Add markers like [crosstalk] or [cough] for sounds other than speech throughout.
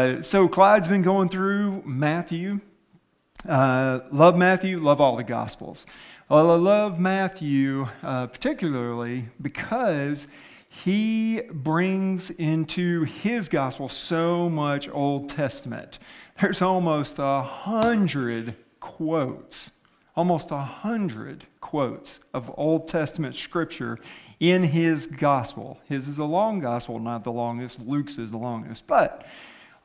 Uh, so Clyde's been going through Matthew. Uh, love Matthew, love all the Gospels. Well, I love Matthew uh, particularly because he brings into his gospel so much Old Testament. There's almost a hundred quotes, almost a hundred quotes of Old Testament scripture in his gospel. His is a long gospel, not the longest. Luke's is the longest, but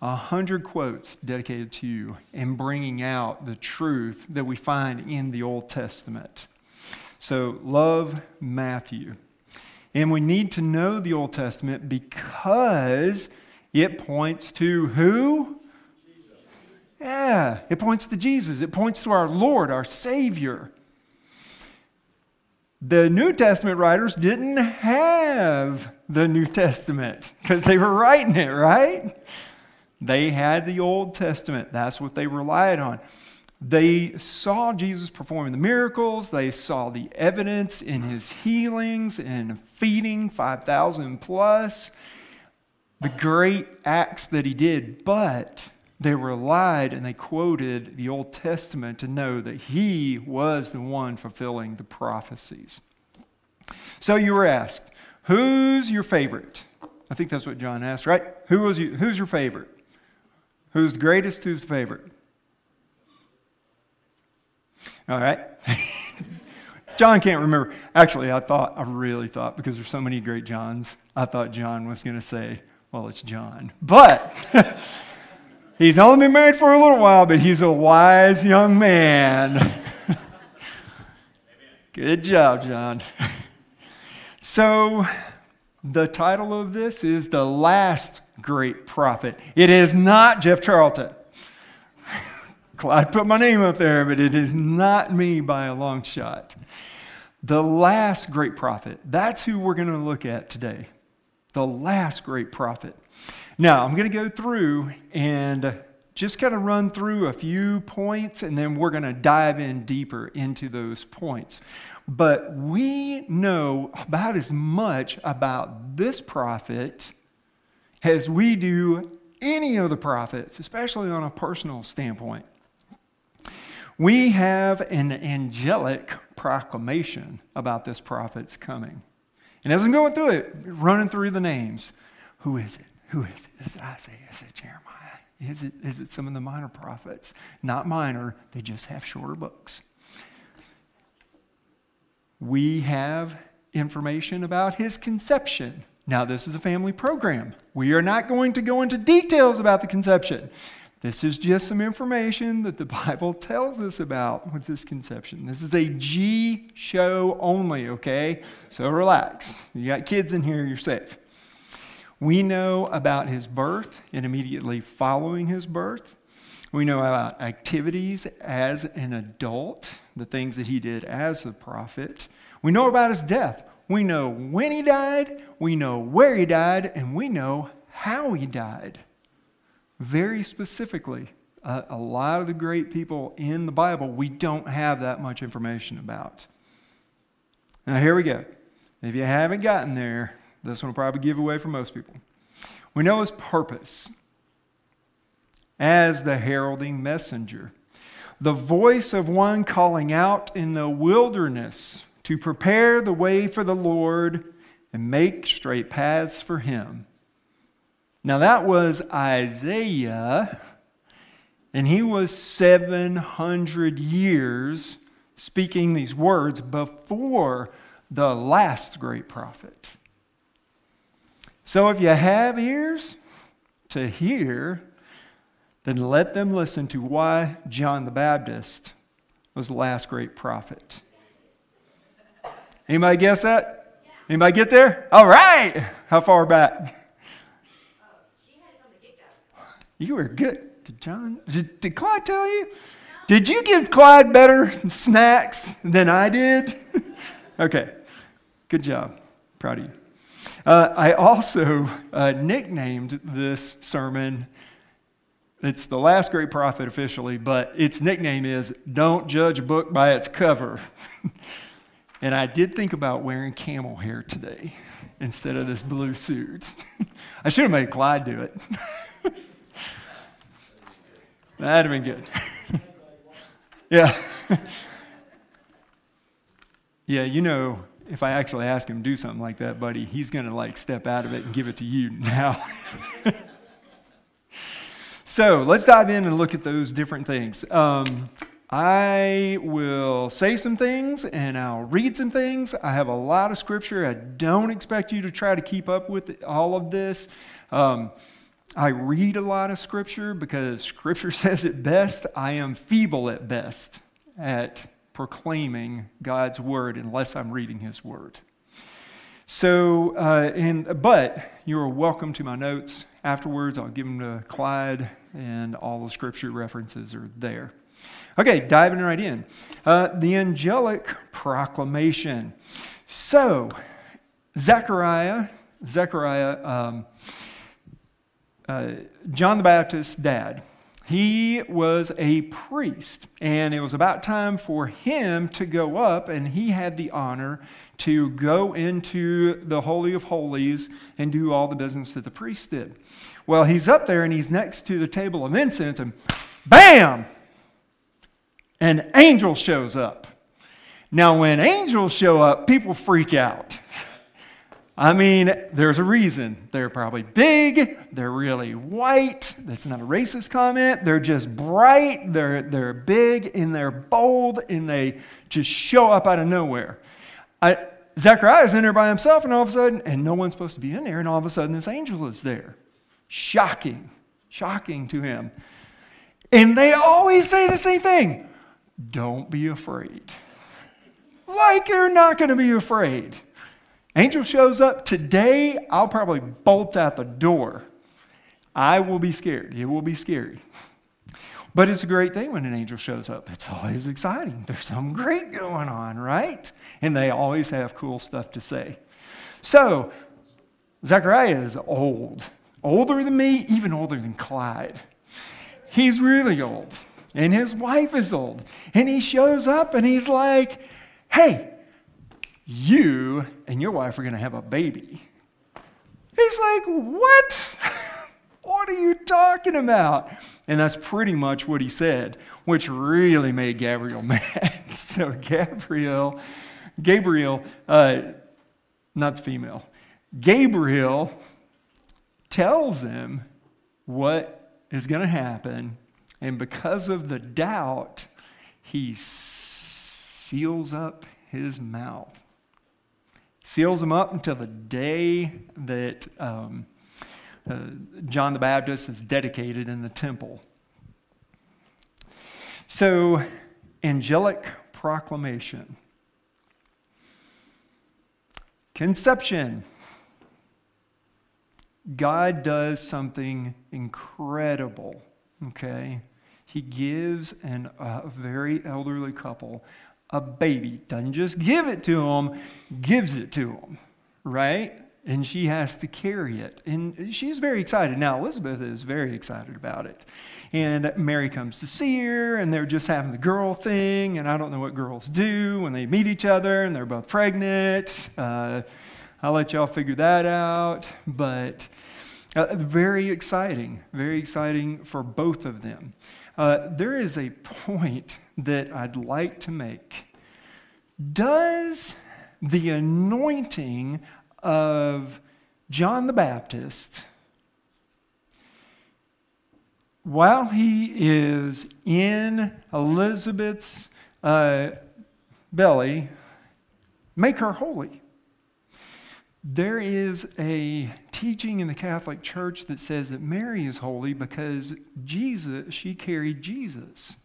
a hundred quotes dedicated to you and bringing out the truth that we find in the Old Testament. So, love Matthew. And we need to know the Old Testament because it points to who? Yeah, it points to Jesus. It points to our Lord, our Savior. The New Testament writers didn't have the New Testament because they were writing it, right? They had the Old Testament. That's what they relied on. They saw Jesus performing the miracles. They saw the evidence in his healings and feeding 5,000 plus, the great acts that he did. But they relied and they quoted the Old Testament to know that he was the one fulfilling the prophecies. So you were asked, who's your favorite? I think that's what John asked, right? Who was you, who's your favorite? Who's greatest? Who's favorite? All right. [laughs] John can't remember. Actually, I thought, I really thought, because there's so many great Johns, I thought John was going to say, well, it's John. But [laughs] he's only been married for a little while, but he's a wise young man. [laughs] Good job, John. so, the title of this is The Last Great Prophet. It is not Jeff Charlton. [laughs] Clyde put my name up there, but it is not me by a long shot. The last great prophet, that's who we're going to look at today. The last great prophet. Now, I'm going to go through and just kind of run through a few points, and then we're going to dive in deeper into those points. But we know about as much about this prophet as we do any of the prophets, especially on a personal standpoint. We have an angelic proclamation about this prophet's coming. And as I'm going through it, running through the names, who is it? Who is it? Is it Isaiah? Is it Jeremiah? Is it, is it some of the minor prophets? Not minor, they just have shorter books. We have information about his conception. Now, this is a family program. We are not going to go into details about the conception. This is just some information that the [laughs] Bible tells us about with this conception. This is a G show only, okay? So relax. You got kids in here, you're safe. We know about his birth and immediately following his birth. We know about activities as an adult, the things that he did as a prophet. We know about his death. We know when he died, we know where he died, and we know how he died very specifically. Uh, a lot of the great people in the Bible, we don't have that much information about. Now, here we go. If you haven't gotten there, this one will probably give away for most people. We know his purpose as the heralding messenger, the voice of one calling out in the wilderness to prepare the way for the Lord and make straight paths for him. Now, that was Isaiah, and he was 700 years speaking these words before the last great prophet. So, if you have ears to hear, then let them listen to why John the Baptist was the last great prophet. Anybody guess that? Anybody get there? All right. How far back? You were good. Did John, did, did Clyde tell you? Did you give Clyde better snacks than I did? [laughs] okay, good job. Proud of you. Uh, I also uh, nicknamed this sermon, it's the last great prophet officially, but its nickname is Don't Judge a Book by Its Cover. [laughs] and I did think about wearing camel hair today instead of this blue suit. [laughs] I should have made Clyde do it. [laughs] That'd have been good. [laughs] yeah. yeah, you know, if I actually ask him to do something like that, buddy, he's going to like step out of it and give it to you now. so let's dive in and look at those different things. Um, I will say some things and I'll read some things. I have a lot of scripture. I don't expect you to try to keep up with all of this. Um, I read a lot of scripture because scripture [laughs] says it best. I am feeble at best at proclaiming God's word unless I'm reading his word. So, uh, and, but you are welcome to my notes. Afterwards, I'll give them to Clyde, and all the scripture references are there. Okay, diving right in. Uh, the angelic proclamation. So, Zechariah, Zechariah, um, uh, John the Baptist's dad, he was a priest, and it was about time for him to go up, and he had the honor to go into the Holy of Holies and do all the business that the priest did. Well, he's up there and he's next to the table of incense, and bam! An angel shows up. Now, when angels show up, people freak out. I mean, there's a reason. They're probably big, they're really white. That's not a racist comment. They're just bright, they're, they're big, and they're bold, and they just show up out of nowhere. I, Zechariah's in there by himself, and all of a sudden, and no one's supposed to be in there, and all of a sudden, this angel is there. Shocking, shocking to him. And they always say the same thing don't be afraid. Like you're not going to be afraid. Angel shows up today, I'll probably bolt out the door. I will be scared. It will be scary. But it's a great thing when an angel shows up. It's always exciting. There's something great going on, right? And they always have cool stuff to say. So, Zechariah is old, older than me, even older than Clyde. He's really old, and his wife is old. And he shows up and he's like, hey, you and your wife are going to have a baby. He's like, What? [laughs] what are you talking about? And that's pretty much what he said, which really made Gabriel [laughs] mad. so, Gabriel, Gabriel, uh, not the female, Gabriel tells him what is going to happen. And because of the doubt, he seals up his mouth seals him up until the day that um, uh, John the Baptist is dedicated in the temple. So, angelic proclamation. Conception. God does something incredible, okay? He gives an, a very elderly couple a baby. Doesn't just give it to them, gives it to them, right? And she has to carry it. And she's very excited. Now, Elizabeth is very excited about it. And Mary comes to see her, and they're just having the girl thing. And I don't know what girls do when they meet each other and they're both pregnant. Uh, I'll let y'all figure that out. But uh, very exciting, very exciting for both of them. Uh, there is a point that I'd like to make. Does the anointing of John the Baptist, while he is in Elizabeth's uh, belly, make her holy? There is a teaching in the Catholic Church that says that Mary is holy because Jesus, she carried Jesus.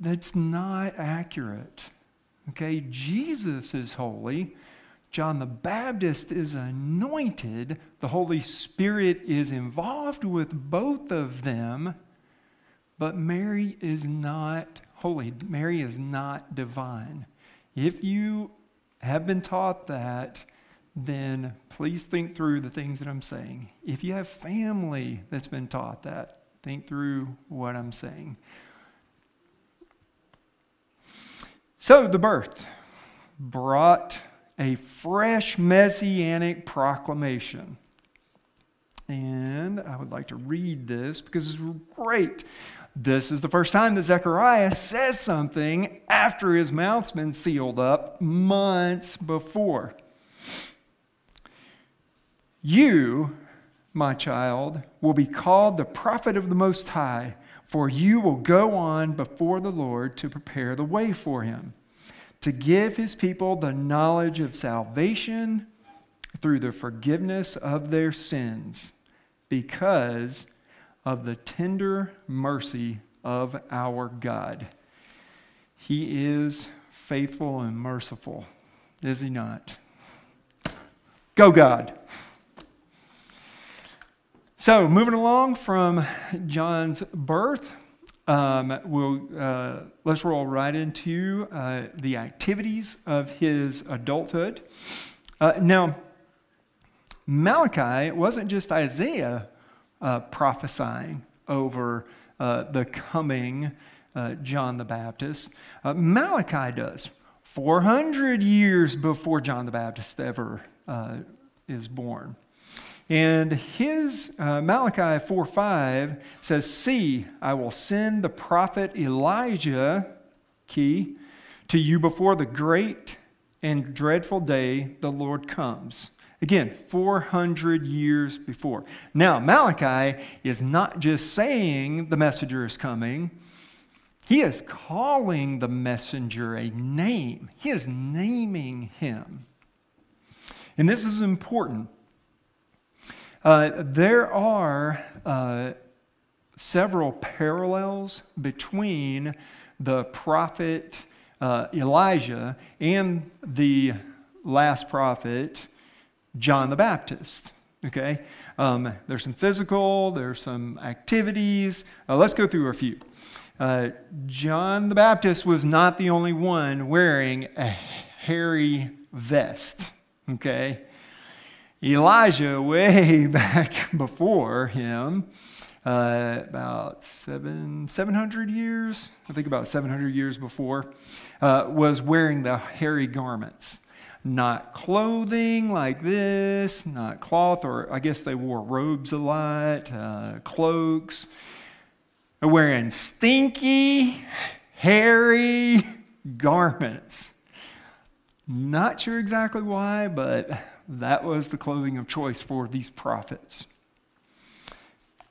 That's not accurate. Okay, Jesus is holy. John the Baptist is anointed. The Holy Spirit is involved with both of them. But Mary is not holy. Mary is not divine. If you have been taught that, then please think through the things that I'm saying. If you have family that's been taught that, think through what I'm saying. So the birth brought a fresh messianic proclamation. And I would like to read this because it's great. This is the first time that Zechariah says something after his mouth's been sealed up months before. You, my child, will be called the prophet of the Most High, for you will go on before the Lord to prepare the way for him, to give his people the knowledge of salvation through the forgiveness of their sins, because of the tender mercy of our God. He is faithful and merciful, is he not? Go, God. So, moving along from John's birth, um, we'll, uh, let's roll right into uh, the activities of his adulthood. Uh, now, Malachi wasn't just Isaiah uh, prophesying over uh, the coming uh, John the Baptist. Malachi does. 400 years before John the Baptist ever is born. And his uh, Malachi 4 5 says, See, I will send the prophet Elijah, key, to you before the great and dreadful day the Lord comes. Again, 400 years before. Now, Malachi is not just saying the messenger is coming, he is calling the messenger a name. He is naming him. And this is important uh, there are uh, several parallels between the prophet uh, Elijah and the last prophet, John the Baptist. Okay? Um, there's some physical, there's some activities. Uh, let's go through a few. Uh, John the Baptist was not the only one wearing a hairy vest. Okay? Elijah, [laughs] way back before him, uh, about seven, 700 years, I think about 700 years before, uh, was wearing the hairy garments. Not clothing like this, not cloth, or I guess they wore robes a lot, uh, cloaks. They're wearing stinky, hairy [laughs] garments. Not sure exactly why, but that was the clothing of choice for these prophets.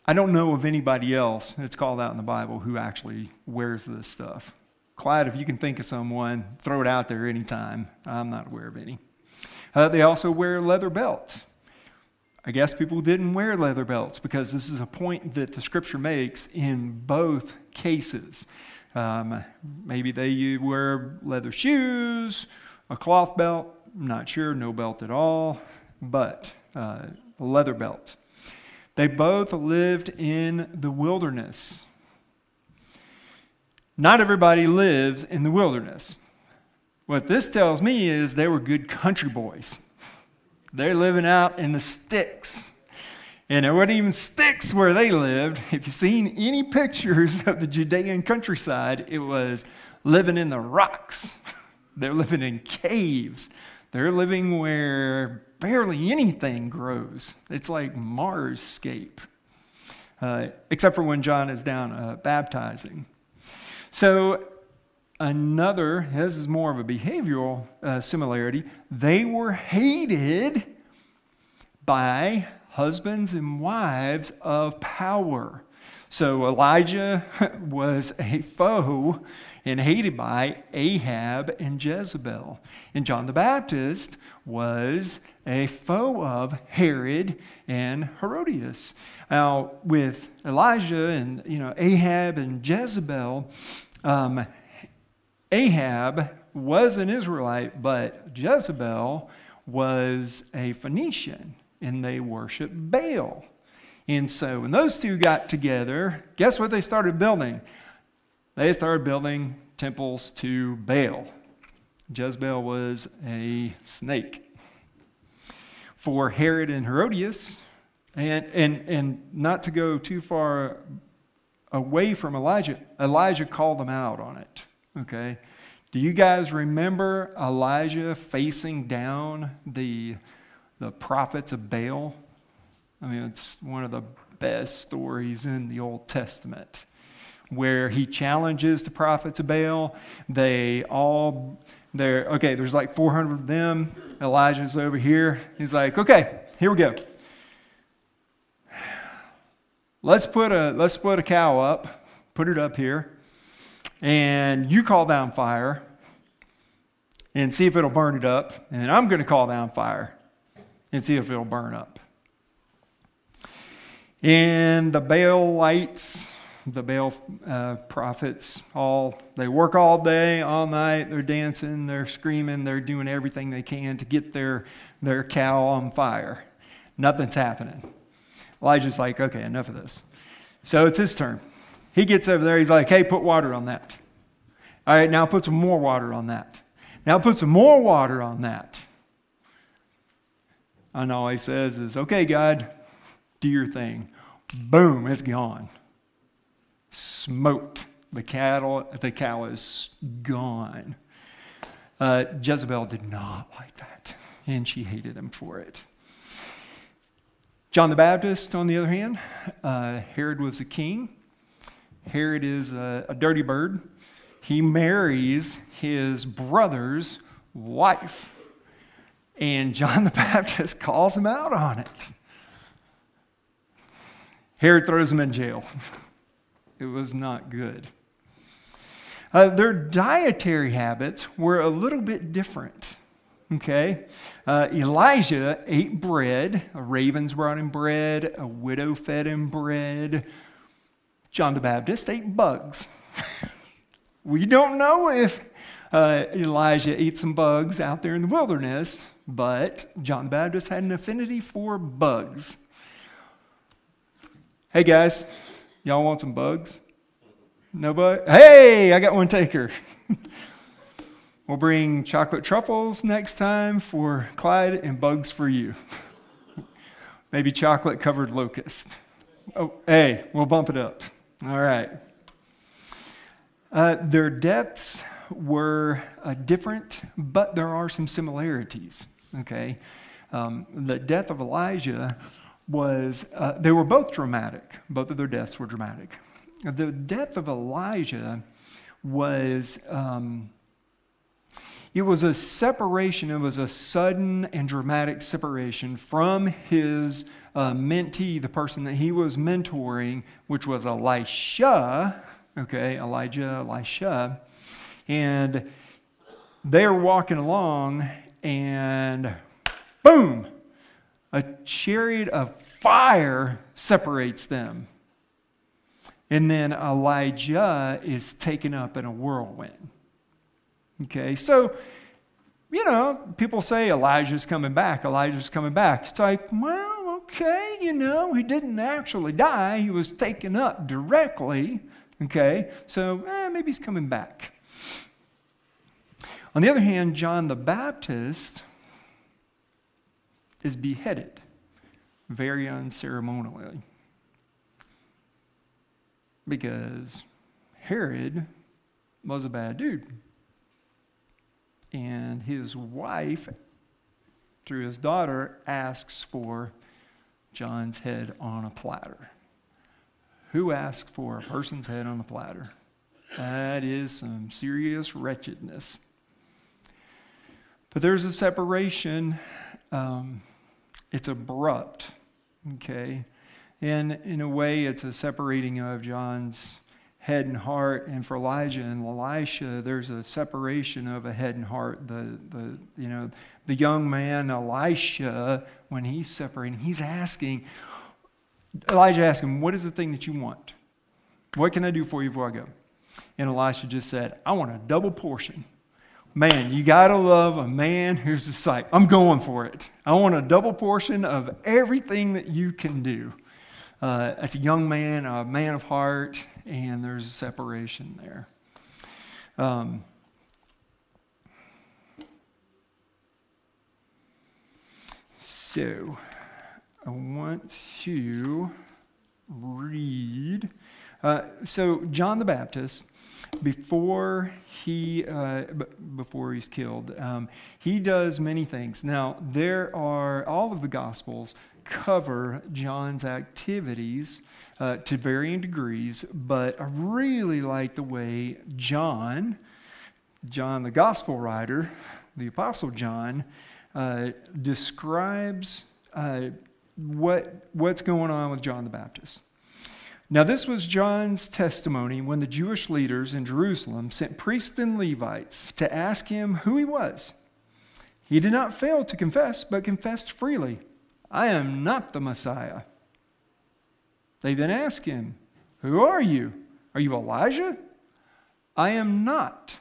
I don't know of anybody else that's called out in the Bible who actually wears this stuff. Clyde, if you can think of someone, throw it out there anytime. I'm not aware of any. Uh, they also wear leather belts. I guess people didn't wear leather belts because this is a point that the scripture makes in both cases. Um, maybe they wear leather shoes, a cloth belt, not sure, no belt at all, but uh, leather belt. They both lived in the wilderness. Not everybody lives in the wilderness. What this tells me is they were good country boys. They're living out in the sticks. And there weren't even sticks where they lived. If you've seen any pictures of the Judean countryside, it was living in the rocks. [laughs] They're living in caves. They're living where barely anything grows. It's like Marsscape, uh, except for when John is down uh, baptizing. So, another, this is more of a behavioral uh, similarity, they were hated by husbands and wives of power. So, Elijah [laughs] was a foe and hated by Ahab and Jezebel. And John the Baptist was a foe of Herod and Herodias. Now, with Elijah and you know Ahab and Jezebel, um, Ahab was an Israelite, but Jezebel was a Phoenician, and they worshiped Baal. And so when those two got together, guess what they started building? they started building temples to Baal. Jezebel was a snake. For Herod and Herodias, and, and, and not to go too far away from Elijah, Elijah called them out on it. Okay? Do you guys remember Elijah facing down the, the prophets of Baal? I mean, it's one of the best stories in the Old Testament where he challenges the prophets of Baal. They all, they're, okay, there's like 400 of them. Elijah's over here. He's like, okay, here we go. Let's put a, let's put a cow up, put it up here, and you call down fire and see if it'll burn it up. And I'm going to call down fire and see if it'll burn up. And the Baalites, the Baal uh, prophets, all they work all day, all night. They're dancing, they're screaming, they're doing everything they can to get their their cow on fire. Nothing's happening. Elijah's like, okay, enough of this. So it's his turn. He gets over there. He's like, hey, put water on that. All right, now put some more water on that. Now put some more water on that. And all he says is, okay, God, do your thing. Boom, it's gone. Smoked. The cattle, the cow is gone. Uh, Jezebel did not like that, and she hated him for it. John the Baptist, on the other hand, uh, Herod was a king. Herod is a, a dirty bird. He marries his brother's wife. And John the [laughs] Baptist calls him out on it. Herod throws him in jail. [laughs] It was not good. Uh, their dietary habits were a little bit different. Okay? Uh, Elijah ate bread. A Ravens brought him bread. A widow fed him bread. John the Baptist ate bugs. [laughs] we don't know if uh, Elijah ate some bugs out there in the wilderness, but John the Baptist had an affinity for bugs. Hey guys, y'all want some bugs? No Nobody? Hey, I got one taker. [laughs] we'll bring chocolate truffles next time for Clyde and bugs for you. [laughs] Maybe chocolate covered locust. Oh, hey, we'll bump it up. All right. Uh, their depths were uh, different, but there are some similarities. Okay. Um, the death of Elijah was, uh, they were both dramatic. Both of their deaths were dramatic. The death of Elijah was, um, it was a separation, it was a sudden and dramatic separation from his uh, mentee, the person that he was mentoring, which was Elisha, okay, Elijah, Elisha. And they're walking along, and boom, a chariot of fire separates them. And then Elijah is taken up in a whirlwind. Okay, so, you know, people say Elijah's coming back, Elijah's coming back. It's like, well, okay, you know, he didn't actually die, he was taken up directly. Okay, so eh, maybe he's coming back. On the other hand, John the Baptist is beheaded very unceremonially because Herod was a bad dude. And his wife, through his daughter, asks for John's head on a platter. Who asks for a person's head on a platter? That is some serious wretchedness. But there's a separation. Um, it's abrupt, okay? And in a way, it's a separating of John's head and heart. And for Elijah and Elisha, there's a separation of a head and heart. The, the, you know, the young man, Elisha, when he's separating, he's asking, Elijah asked him, What is the thing that you want? What can I do for you before I go? And Elisha just said, I want a double portion Man, you got to love a man who's just like, I'm going for it. I want a double portion of everything that you can do. Uh, as a young man, a man of heart, and there's a separation there. Um, so, I want to read. Uh, so, John the Baptist before he uh, b- before he's killed. Um, he does many things. Now there are all of the Gospels cover John's activities uh, to varying degrees, but I really like the way John, John the gospel writer, the Apostle John, uh, describes uh, what, what's going on with John the Baptist. Now, this was John's testimony when the Jewish leaders in Jerusalem sent priests and Levites to ask him who he was. He did not fail to confess, but confessed freely, I am not the Messiah. They then asked him, Who are you? Are you Elijah? I am not.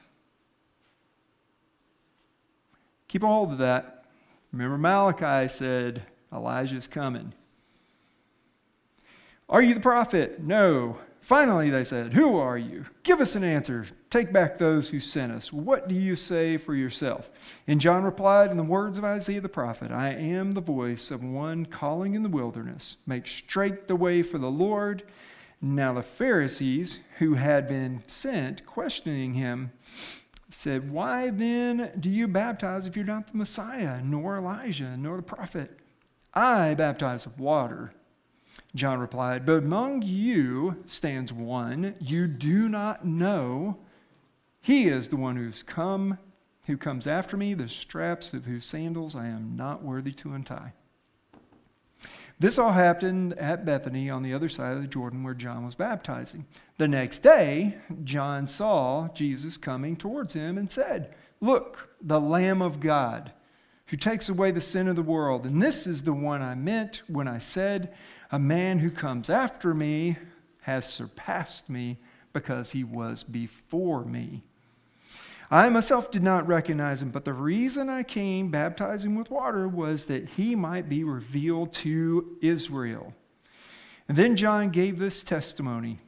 Keep a hold of that. Remember, Malachi said, Elijah's coming. Are you the prophet? No. Finally, they said, Who are you? Give us an answer. Take back those who sent us. What do you say for yourself? And John replied in the words of Isaiah the prophet I am the voice of one calling in the wilderness, make straight the way for the Lord. Now the Pharisees, who had been sent, questioning him, said, Why then do you baptize if you're not the Messiah, nor Elijah, nor the prophet? I baptize with water John replied, But among you stands one you do not know. He is the one who's come, who comes after me, the straps of whose sandals I am not worthy to untie. This all happened at Bethany on the other side of the Jordan where John was baptizing. The next day, John saw Jesus coming towards him and said, Look, the Lamb of God who takes away the sin of the world. And this is the one I meant when I said, a man who comes after me has surpassed me because he was before me. I myself did not recognize him, but the reason I came baptizing with water was that he might be revealed to Israel. And then John gave this testimony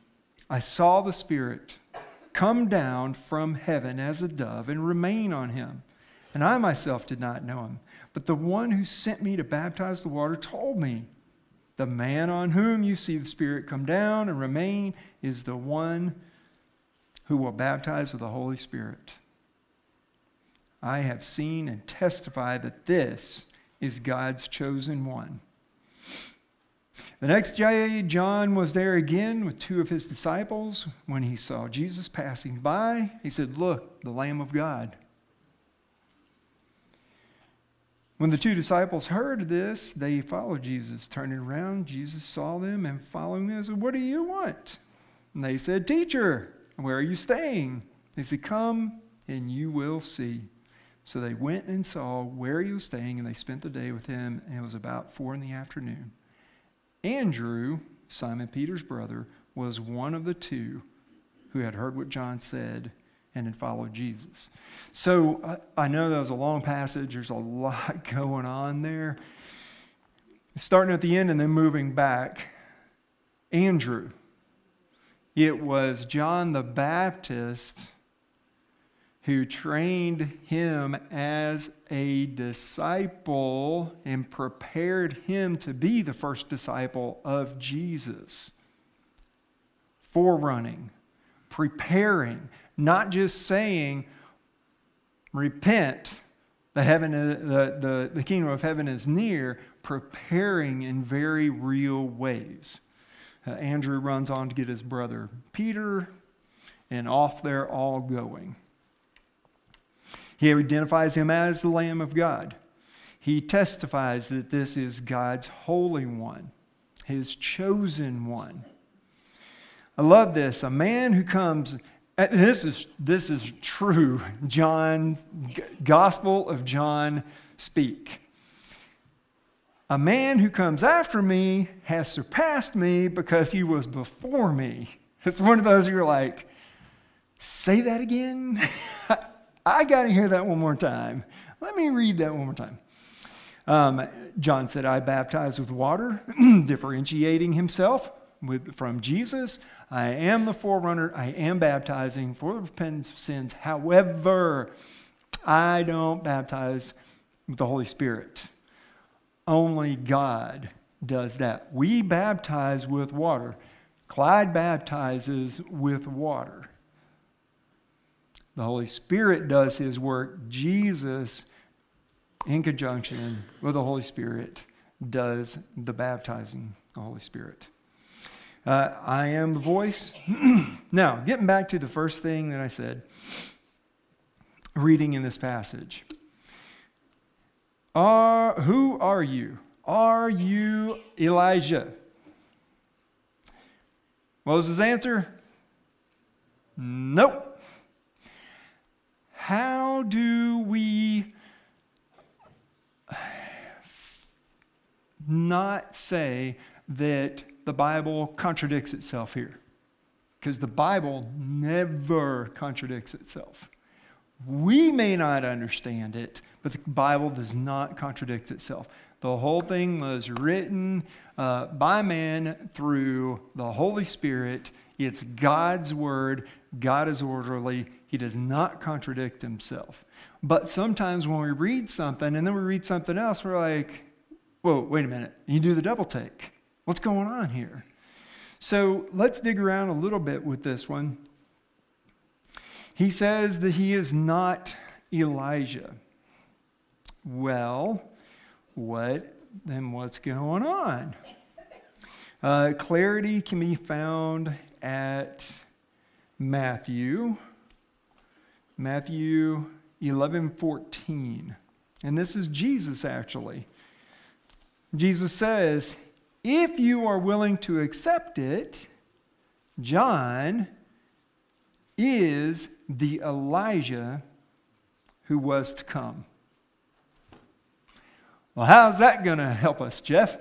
I saw the Spirit come down from heaven as a dove and remain on him. And I myself did not know him, but the one who sent me to baptize the water told me. The man on whom you see the Spirit come down and remain is the one who will baptize with the Holy Spirit. I have seen and testified that this is God's chosen one. The next day, John was there again with two of his disciples. When he saw Jesus passing by, he said, Look, the Lamb of God. When the two disciples heard this, they followed Jesus. Turning around, Jesus saw them and following them said, What do you want? And they said, Teacher, where are you staying? He said, Come and you will see. So they went and saw where he was staying, and they spent the day with him, and it was about four in the afternoon. Andrew, Simon Peter's brother, was one of the two who had heard what John said and then follow Jesus. So I, know that was a long passage. There's a lot [laughs] going on there. Starting at the end and then moving back. Andrew. It was John the Baptist who trained him as a disciple and prepared him to be the first disciple of Jesus. Forerunning, preparing, not just saying, repent, the, heaven, the, the, the kingdom of heaven is near, preparing in very real ways. Uh, Andrew runs on to get his brother Peter, and off they're all going. He identifies him as the Lamb of God. He testifies that this is God's Holy One, His chosen one. I love this. A man who comes and this is, this is true. John, Gospel of John speak. A man who comes after me has surpassed me because he was before me. It's one of those you're like, say that again? [laughs] I got to hear that one more time. Let me read that one more time. Um, John said, I baptize with water, [clears throat] differentiating himself with, from Jesus. I am the forerunner. I am baptizing for the repentance of sins. However, I don't baptize with the Holy Spirit. Only God does that. We baptize with water. Clyde baptizes with water. The Holy Spirit does his work. Jesus, in conjunction with the Holy Spirit, does the baptizing the Holy Spirit. Uh, I am the voice. [clears throat] now, getting back to the first thing that I said, reading in this passage. Are, who are you? Are you Elijah? His answer? Nope. How do we [sighs] not say that the Bible contradicts itself here? Because the Bible never contradicts itself. We may not understand it, but the Bible does not contradict itself. The whole thing was written uh, by man through the Holy Spirit. It's God's word. God is orderly. He does not contradict himself. But sometimes when we read something and then we read something else, we're like, whoa, wait a minute. You do the double take. What's going on here? So let's dig around a little bit with this one. He says that he is not Elijah. Well, what then what's going on? Uh, clarity can be found at Matthew, Matthew 11 14. And this is Jesus actually. Jesus says, If you are willing to accept it, John is the Elijah who was to come. Well, how's that going to help us, Jeff?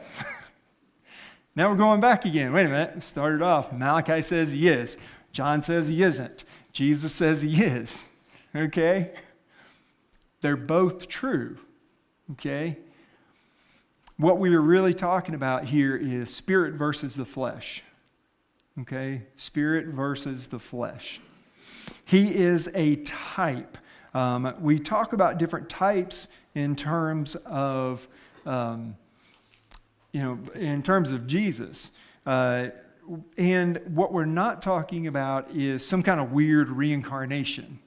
[laughs] now we're going back again. Wait a minute. Started off. Malachi says he is. John says he isn't. Jesus says he is. [laughs] Okay? They're both true. Okay? What we are really talking about here is spirit versus the flesh. Okay? Spirit versus the flesh. He is a type. Um, we talk about different types in terms of, um, you know, in terms of Jesus. Uh, and what we're not talking about is some kind of weird reincarnation.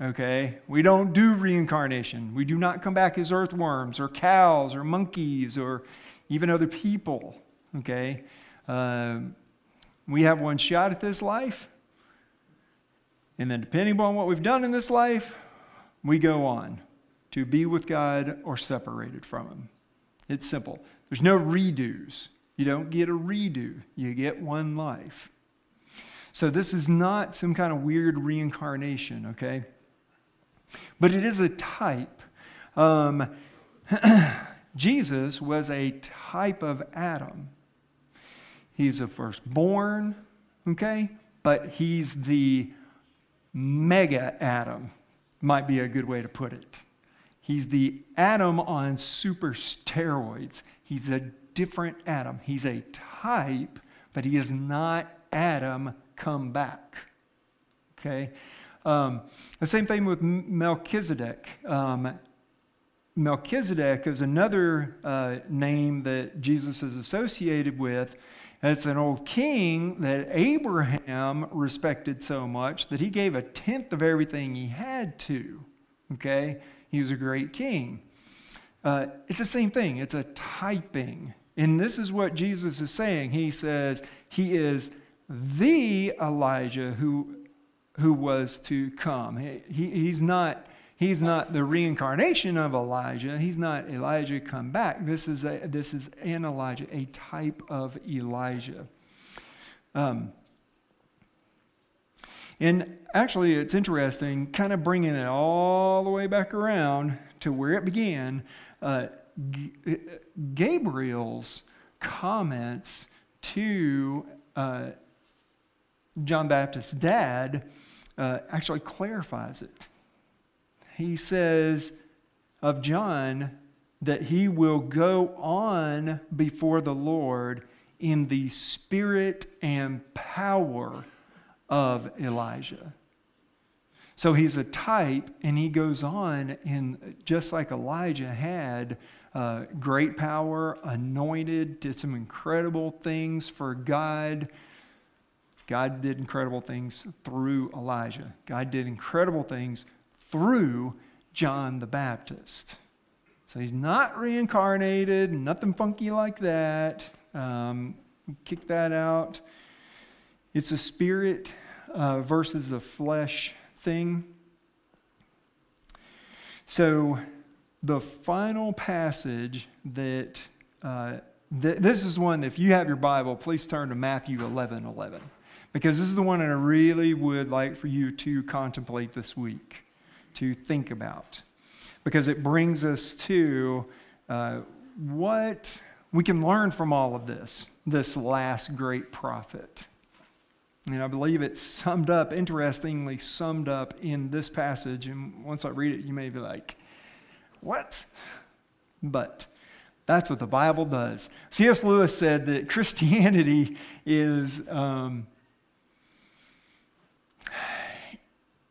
Okay? We don't do reincarnation. We do not come back as earthworms or cows or monkeys or even other people. Okay? Uh, we have one shot at this life. And then, depending upon what we've done in this life, we go on to be with God or separated from Him. It's simple. There's no redos. You don't get a redo, you get one life. So, this is not some kind of weird reincarnation, okay? But it is a type. Um, [clears throat] Jesus was a type of Adam. He's a firstborn, okay? But he's the mega Adam, might be a good way to put it. He's the Adam on super steroids. He's a different Adam. He's a type, but he is not Adam come back. Okay? Um, the same thing with Melchizedek. Um, Melchizedek is another uh, name that Jesus is associated with. It's an old king that Abraham respected so much that he gave a tenth of everything he had to. Okay? He was a great king. Uh, it's the same thing, it's a typing. And this is what Jesus is saying. He says he is the Elijah who, who was to come. He, he, he's, not, he's not the reincarnation of Elijah. He's not Elijah come back. This is, a, this is an Elijah, a type of Elijah. Um, and actually, it's interesting, kind of bringing it all the way back around to where it began. Uh, G- Gabriel's comments to uh, John Baptist's dad uh, actually clarifies it. He says of John that he will go on before the Lord in the spirit and power of Elijah. So he's a type, and he goes on, and just like Elijah had uh, great power, anointed, did some incredible things for God. God did incredible things through Elijah. God did incredible things through John the Baptist. So he's not reincarnated, nothing funky like that. Um, kick that out. It's a spirit uh, versus the flesh thing. So the final passage that, uh, th- this is one if you have your Bible, please turn to Matthew 11 11. Because this is the one that I really would like for you to contemplate this week, to think about because it brings us to uh, what we can learn from all of this, this last great prophet. And I believe it's summed up, interestingly summed up in this passage. And once I read it, you may be like, what? But that's what the Bible does. C.S. Lewis said that [laughs] Christianity is, um,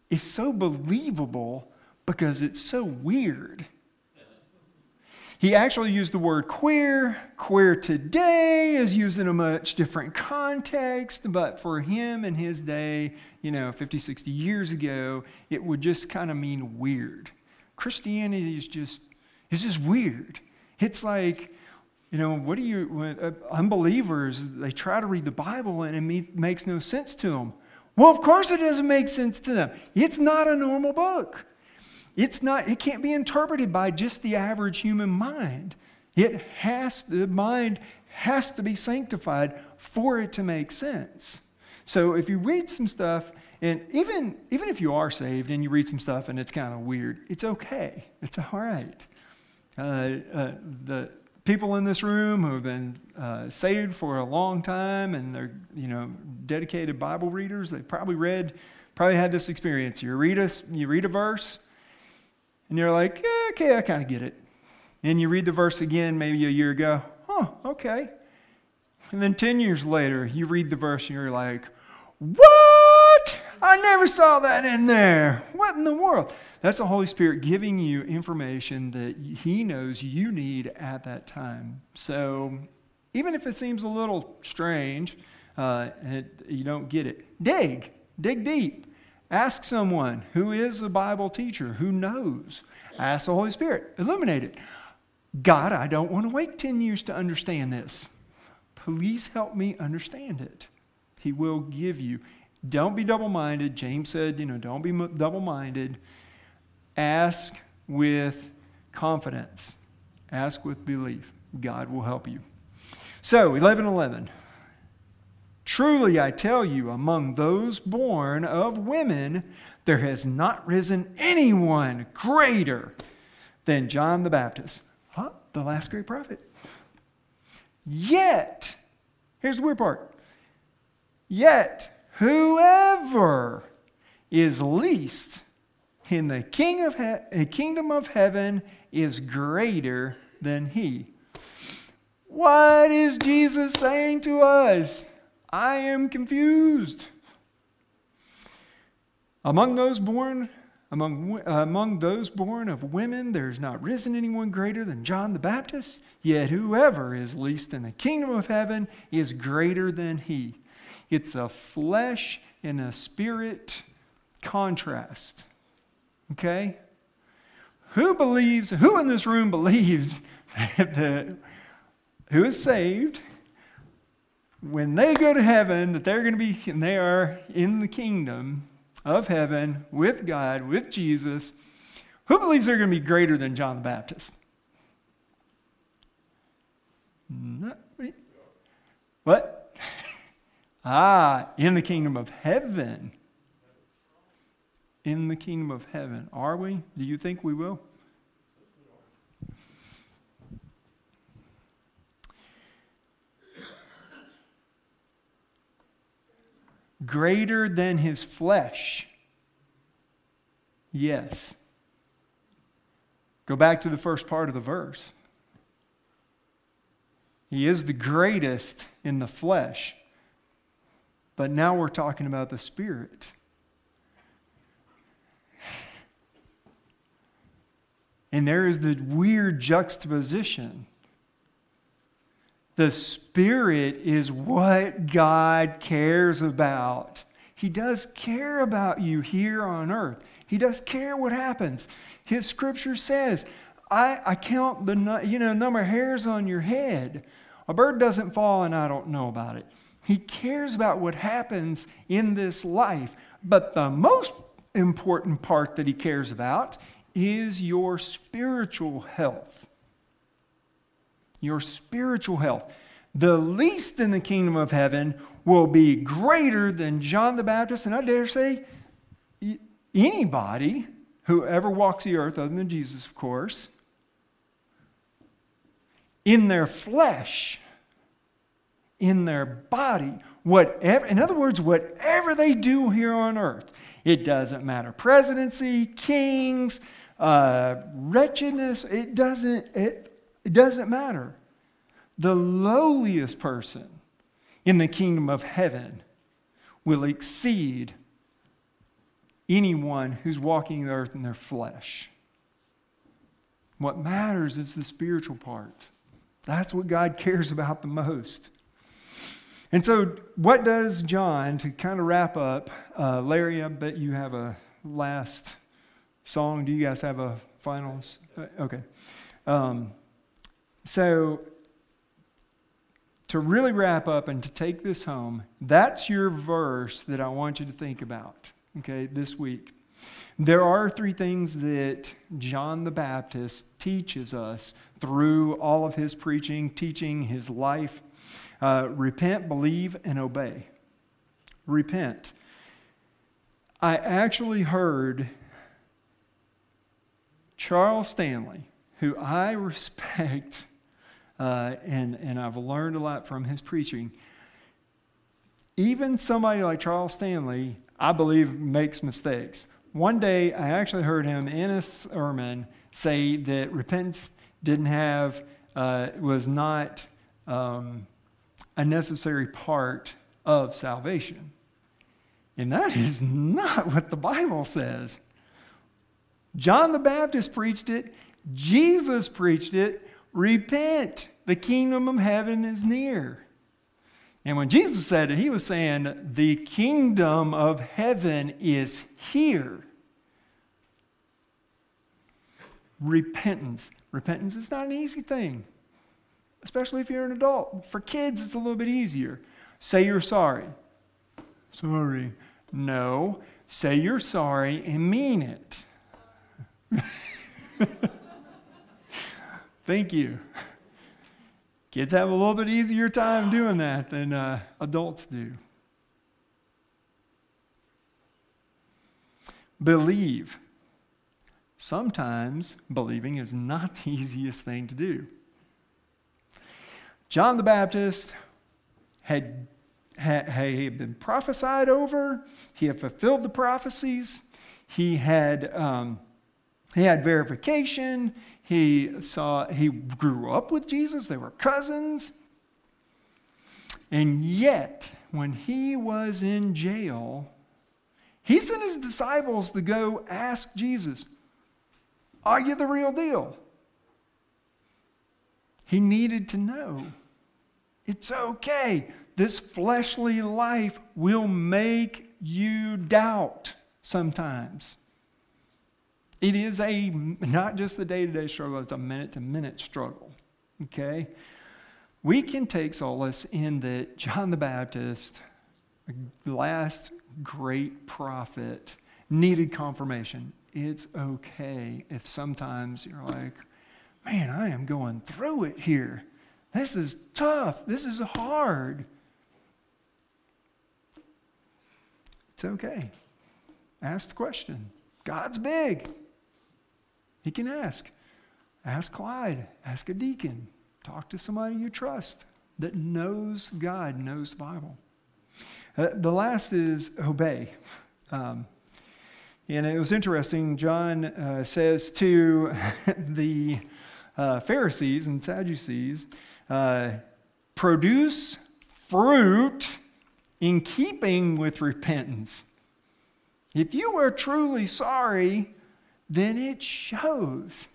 is so believable because it's so weird. He actually used the word queer. Queer today is used in a much different context, but for him in his day, you know, 50, 60 years ago, it would just kind of mean weird. Christianity is just, it's just weird. It's like, you know, what do you, when, uh, unbelievers, they try to read the Bible and it makes no sense to them. Well, of course it doesn't make sense to them. It's not a normal book. It's not, it can't be interpreted by just the average human mind. It has, the mind has to be sanctified for it to make sense. So if you read some stuff, and even, even if you are saved and you read some stuff and it's kind of weird, it's okay. It's all right. Uh, uh, the people in this room who have been uh, saved for a long time and they're, you know, dedicated Bible readers, they've probably read, probably had this experience. You read a, you read a verse, and you're like, yeah, okay, I kind of get it. And you read the verse again maybe a year ago, oh, okay. And then 10 years later, you read the verse and you're like, what? I never saw that in there. What in the world? That's the Holy Spirit giving you information that He knows you need at that time. So even if it seems a little strange uh, and it, you don't get it, dig, dig deep. Ask someone who is a Bible teacher, who knows. Ask the Holy Spirit. Illuminate it. God, I don't want to wait 10 years to understand this. Please help me understand it. He will give you. Don't be double minded. James said, you know, don't be double minded. Ask with confidence, ask with belief. God will help you. So, 11 11. Truly, I tell you, among those born of women, there has not risen anyone greater than John the Baptist. Huh? The last great prophet. Yet, here's the weird part. Yet, whoever is least in the king of he- kingdom of heaven is greater than he. What is Jesus saying to us? I am confused. Among those born among, among those born of women, there's not risen anyone greater than John the Baptist, yet whoever is least in the kingdom of heaven is greater than he. It's a flesh and a spirit contrast. Okay? Who believes, who in this room believes [laughs] that who is saved when they go to heaven, that they're going to be, and they are in the kingdom of heaven with God, with Jesus, who believes they're going to be greater than John the Baptist? What? Ah, in the kingdom of heaven. In the kingdom of heaven. Are we? Do you think we will? greater than his flesh? Yes. Go back to the first part of the verse. He is the greatest in the flesh. But now we're talking about the Spirit. And there is the weird juxtaposition the Spirit is what God cares about. He does care about you here on earth. He does care what happens. His scripture says, I, I count the you know number of hairs on your head. A bird doesn't fall and I don't know about it. He cares about what happens in this life. But the most important part that he cares about is your spiritual health. Your spiritual health. The least in the kingdom of heaven will be greater than John the Baptist, and I dare say anybody who ever walks the earth, other than Jesus, of course, in their flesh, in their body, whatever, in other words, whatever they do here on earth, it doesn't matter. Presidency, kings, uh, wretchedness, it doesn't, it, it doesn't matter. The lowliest person in the kingdom of heaven will exceed anyone who's walking the earth in their flesh. What matters is the spiritual part. That's what God cares about the most. And so, what does John, to kind of wrap up, uh, Larry, I bet you have a last song. Do you guys have a final? Uh, okay. Um, so, to really wrap up and to take this home, that's your verse that I want you to think about, okay, this week. There are three things that John the Baptist teaches us through all of his preaching, teaching, his life. Uh, repent, believe, and obey. Repent. I actually heard Charles Stanley, who I [laughs] respect uh, and, and I've learned a lot from his preaching. Even somebody like Charles Stanley, I believe, makes mistakes. One day, I actually heard him in a sermon say that repentance didn't have, uh, was not um, a necessary part of salvation. And that is not what the Bible says. John the Baptist preached it, Jesus preached it, Repent, the kingdom of heaven is near. And when Jesus said it, he was saying, The kingdom of heaven is here. Repentance. Repentance is not an easy thing, especially if you're an adult. For kids, it's a little bit easier. Say you're sorry. Sorry. No. Say you're sorry and mean it. [laughs] Thank you. Kids have a little bit easier time doing that than uh, adults do. Believe. Sometimes believing is not the [laughs] easiest thing to do. John the Baptist had, had, had been prophesied over, he had fulfilled the prophecies, he had, um, he had verification, he saw he grew up with Jesus, they were cousins. And yet, when he was in jail, he sent his disciples to go ask Jesus, Are you the real deal? He needed to know it's okay. This fleshly life will make you doubt sometimes. It is a not just the day-to-day struggle, it's a minute-to-minute struggle. Okay? We can take solace in that John the Baptist, the last great prophet, needed confirmation. It's okay if sometimes you're like, man, I am going through it here. This is tough. This is hard. It's okay. Ask the question. God's big. He can ask. Ask Clyde, ask a deacon, talk to somebody you trust that knows God, knows the Bible. Uh, the last is obey. Um, and it was interesting, John uh, says to [laughs] the uh, Pharisees and Sadducees, uh, produce fruit in keeping with repentance. If you are truly sorry, then it shows.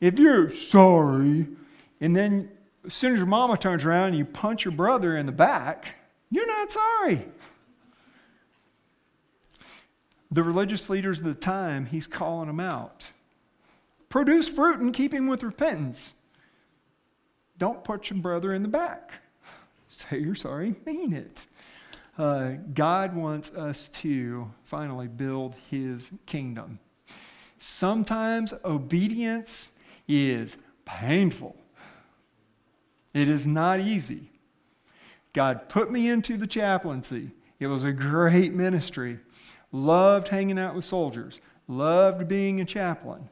If you're sorry, and then as soon as your mama turns around and you punch your brother in the back, you're not sorry. The religious leaders of the time, he's calling them out. produce fruit in keeping with repentance. Don't put your brother in the back. [laughs] Say you're sorry, mean it. Uh, God wants us to finally build his kingdom. Sometimes obedience is painful, it is not easy. God put me into the chaplaincy. It was a great ministry. Loved hanging out with soldiers, loved being a chaplain.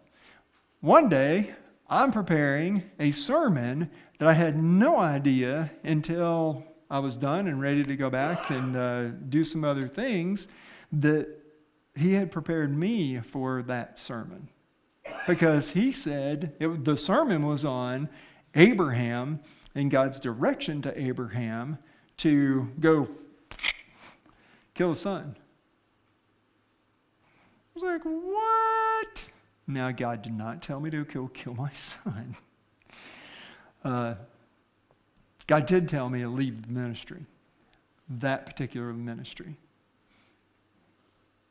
One day, I'm preparing a sermon that I had no idea until I was done and ready to go back and uh, do some other things that he had prepared me for that sermon. Because he said it, the sermon was on Abraham and God's direction to Abraham to go kill his son. I was like, what? Now, God did not tell me to go kill my son. Uh, God did tell me to leave the ministry, that particular ministry.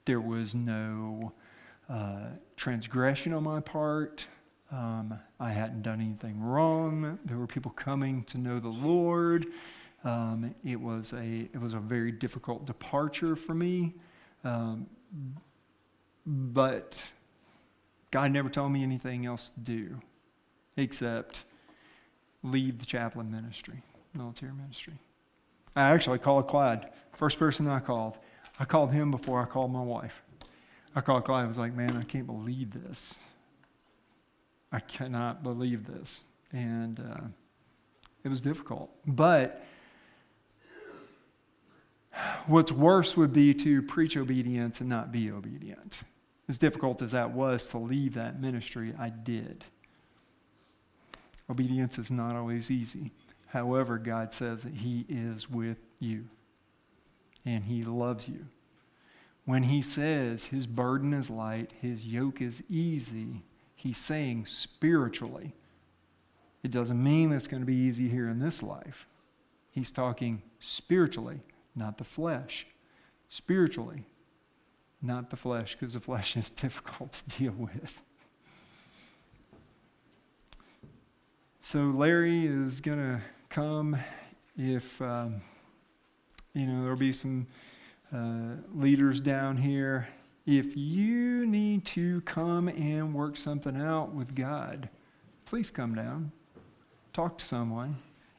There was no uh, transgression on my part. Um, I hadn't done anything wrong. There were people coming to know the Lord. Um, it was a it was a very difficult departure for me, um, but God never told me anything else to do, except leave the chaplain ministry, military ministry. I actually called Clyde, first person I called. I called him before I called my wife. I called Clyde. I was like, man, I can't believe this. I cannot believe this. And uh, it was difficult. But what's worse would be to preach obedience and not be obedient. As difficult as that was to leave that ministry, I did. Obedience is not always easy. However, God says that He is with you and He loves you. When He says His burden is light, His yoke is easy, He's saying spiritually. It doesn't mean it's going to be easy here in this life. He's talking spiritually, not the flesh. Spiritually, not the flesh, because the flesh is [laughs] difficult to deal with. So Larry is going to come if, um, you know, there'll be some uh, leaders down here. If you need to come and work something out with God, please come down. Talk to someone.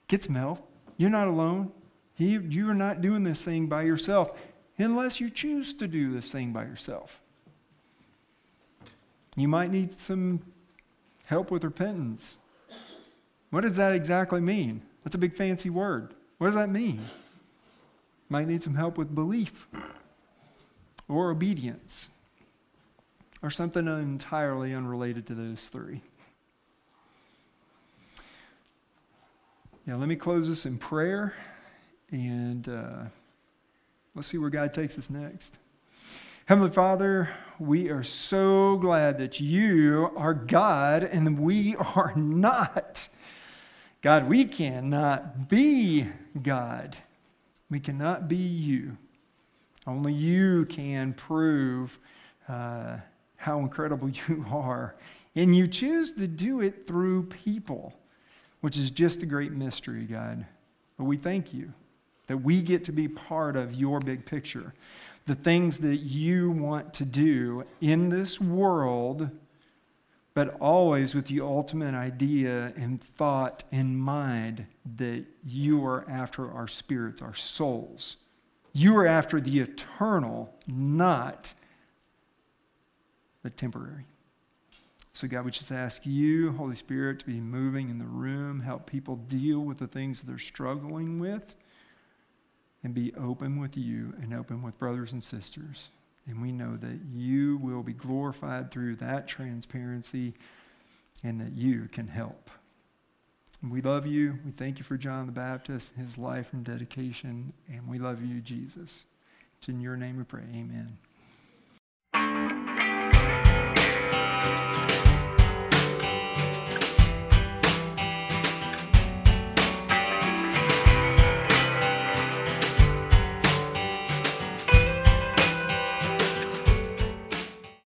Get some help. You're not alone. He, you are not doing this thing by yourself unless you choose to do this thing by yourself. You might need some help with repentance. What does that exactly mean? That's a big fancy word. What does that mean? Might need some help with belief or obedience or something entirely unrelated to those three. Now, let me close this in prayer and uh, let's see where God takes us next. Heavenly Father, we are so glad that you are God and we are [laughs] not. God, we cannot be God. We cannot be you. Only you can prove uh, how incredible [laughs] you are. And you choose to do it through people, which is just a great mystery, God. But we thank you that we get to be part of your big picture. The things that you want to do in this world but always with the ultimate idea and thought in mind that you are after our spirits, our souls. You are after the eternal, not the temporary. So, God, we just ask you, Holy Spirit, to be moving in the room, help people deal with the things they're struggling with, and be open with you and open with brothers and sisters. And we know that you will be glorified through that transparency and that you can help. we love you. We thank you for John the Baptist, his life and dedication. And we love you, Jesus. It's in your name we pray. Amen.